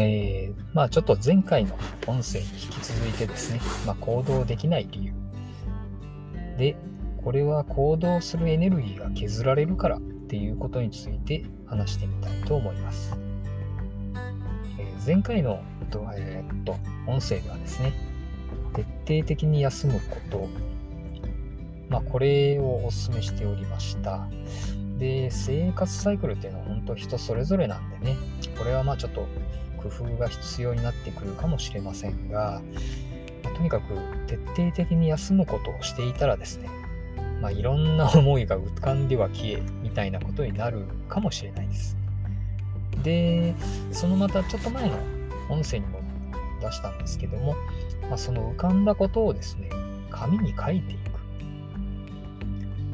えー、まあちょっと前回の音声に引き続いてですね、まあ、行動できない理由。で、これは行動するエネルギーが削られるからっていうことについて話してみたいと思います。えー、前回の、えー、っと音声ではですね、徹底的に休むこと、まあ、これをお勧めしておりました。で、生活サイクルっていうのは本当人それぞれなんでね、これはまあちょっと工夫が必要になってくるかもしれませんが、まあ、とにかく徹底的に休むことをしていたらですね、まあ、いろんな思いが浮かんでは消えみたいなことになるかもしれないです。で、そのまたちょっと前の音声にも出したんですけども、まあ、その浮かんだことをですね、紙に書いていく。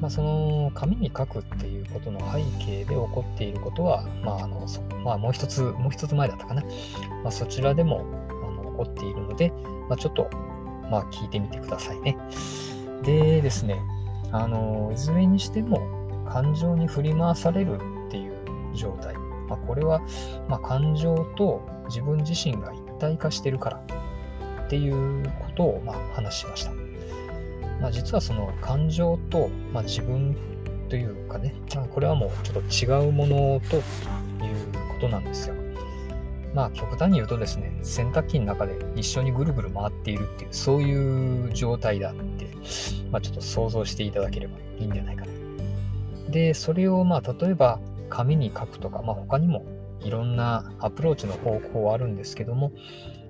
まあ、その紙に書くっていうことの背景で起こっていることは、まああのまあ、もう一つ、もう一つ前だったかな。まあ、そちらでもあの起こっているので、まあ、ちょっと、まあ、聞いてみてくださいね。でですね、あの、いずれにしても感情に振り回されるっていう状態。まあ、これは、まあ、感情と自分自身が一体化してるからっていうことを、まあ、話しました。まあ、実はその感情と、まあ、自分というかね、まこれはもうちょっと違うものということなんですよ。まあ極端に言うとですね、洗濯機の中で一緒にぐるぐる回っているっていう、そういう状態だって、まあちょっと想像していただければいいんじゃないかな。で、それをまあ例えば紙に書くとか、まあ他にもいろんなアプローチの方法はあるんですけども、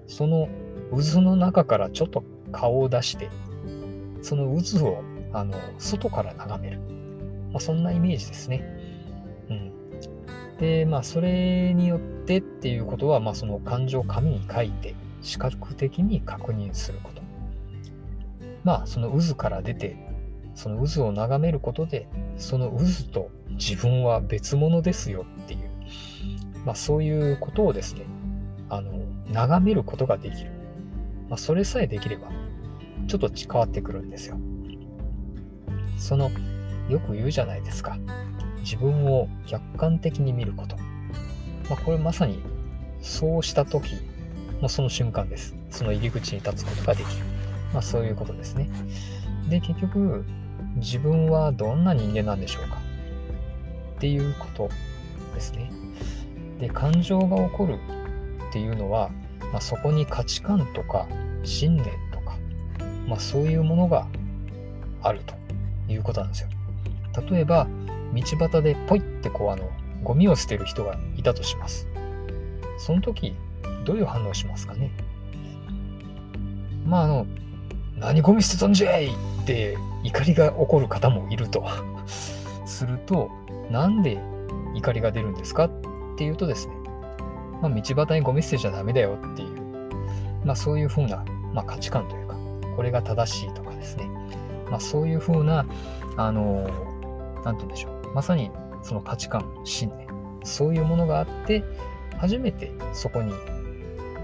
その渦の中からちょっと顔を出してその渦をあの外から眺める。まあ、そんなイメージですね。うん。で、まあ、それによってっていうことは、まあ、その感情を紙に書いて、視覚的に確認すること。まあ、その渦から出て、その渦を眺めることで、その渦と自分は別物ですよっていう、まあ、そういうことをですね、あの、眺めることができる。まあ、それさえできれば、ちょっと変わってくるんですよ。その、よく言うじゃないですか。自分を客観的に見ること。まあ、これまさに、そうした時のその瞬間です。その入り口に立つことができる。まあ、そういうことですね。で、結局、自分はどんな人間なんでしょうかっていうことですね。で、感情が起こるっていうのは、まあ、そこに価値観とか信念まあ、そういうものがあるということなんですよ。例えば、道端でポイってこうあの、ゴミを捨てる人がいたとします。その時、どういう反応しますかね？まああの、何ゴミ捨てたんじゃいって怒りが起こる方もいると すると、なんで怒りが出るんですかっていうとですね、まあ、道端にゴミ捨てちゃダメだよっていう、まあそういうふうな、まあ、価値観というか、これが正しいとかですね。まあ、そういうふうな、あの、なんて言うんでしょう。まさにその価値観、信念、そういうものがあって、初めてそこに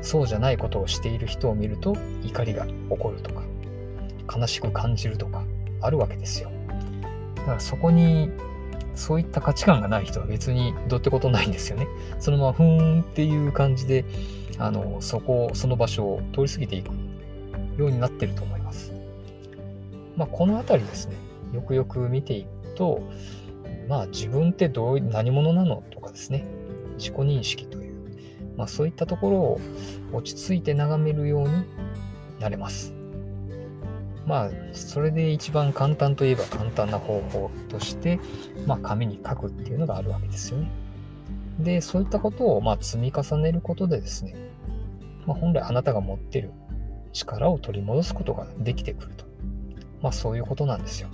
そうじゃないことをしている人を見ると怒りが起こるとか、悲しく感じるとか、あるわけですよ。だからそこにそういった価値観がない人は別にどうってことないんですよね。そのままふーんっていう感じで、あの、そこ、その場所を通り過ぎていくようになってると思います。まあ、この辺りですね、よくよく見ていくと、まあ、自分ってどう何者なのとかですね、自己認識という、まあ、そういったところを落ち着いて眺めるようになれます。まあ、それで一番簡単といえば簡単な方法として、まあ、紙に書くっていうのがあるわけですよね。で、そういったことをまあ積み重ねることでですね、まあ、本来あなたが持ってる力を取り戻すことができてくると。まあそういうことなんですよ。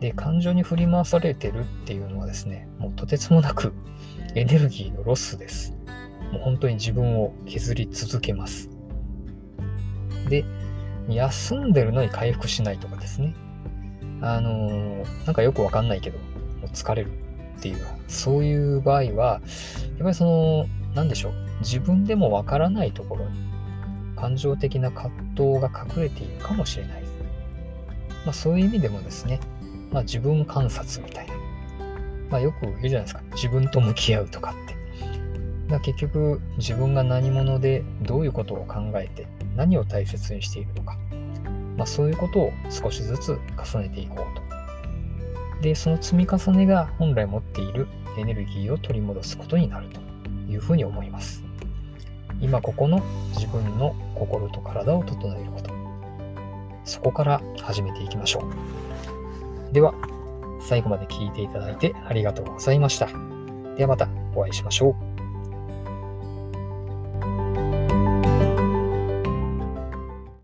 で、感情に振り回されてるっていうのはですね、もうとてつもなくエネルギーのロスです。もう本当に自分を削り続けます。で、休んでるのに回復しないとかですね。あのー、なんかよくわかんないけど、もう疲れるっていう、そういう場合は、やっぱりその、なんでしょう、自分でもわからないところに感情的な葛藤が隠れているかもしれない。まあ、そういう意味でもですね、まあ、自分観察みたいな。まあ、よく言うじゃないですか。自分と向き合うとかって。だ結局自分が何者でどういうことを考えて何を大切にしているのか、まあ、そういうことを少しずつ重ねていこうと。で、その積み重ねが本来持っているエネルギーを取り戻すことになるというふうに思います。今ここの自分の心と体を整えること。そこから始めていきましょう。では、最後まで聞いていただいてありがとうございました。ではまたお会いしましょう。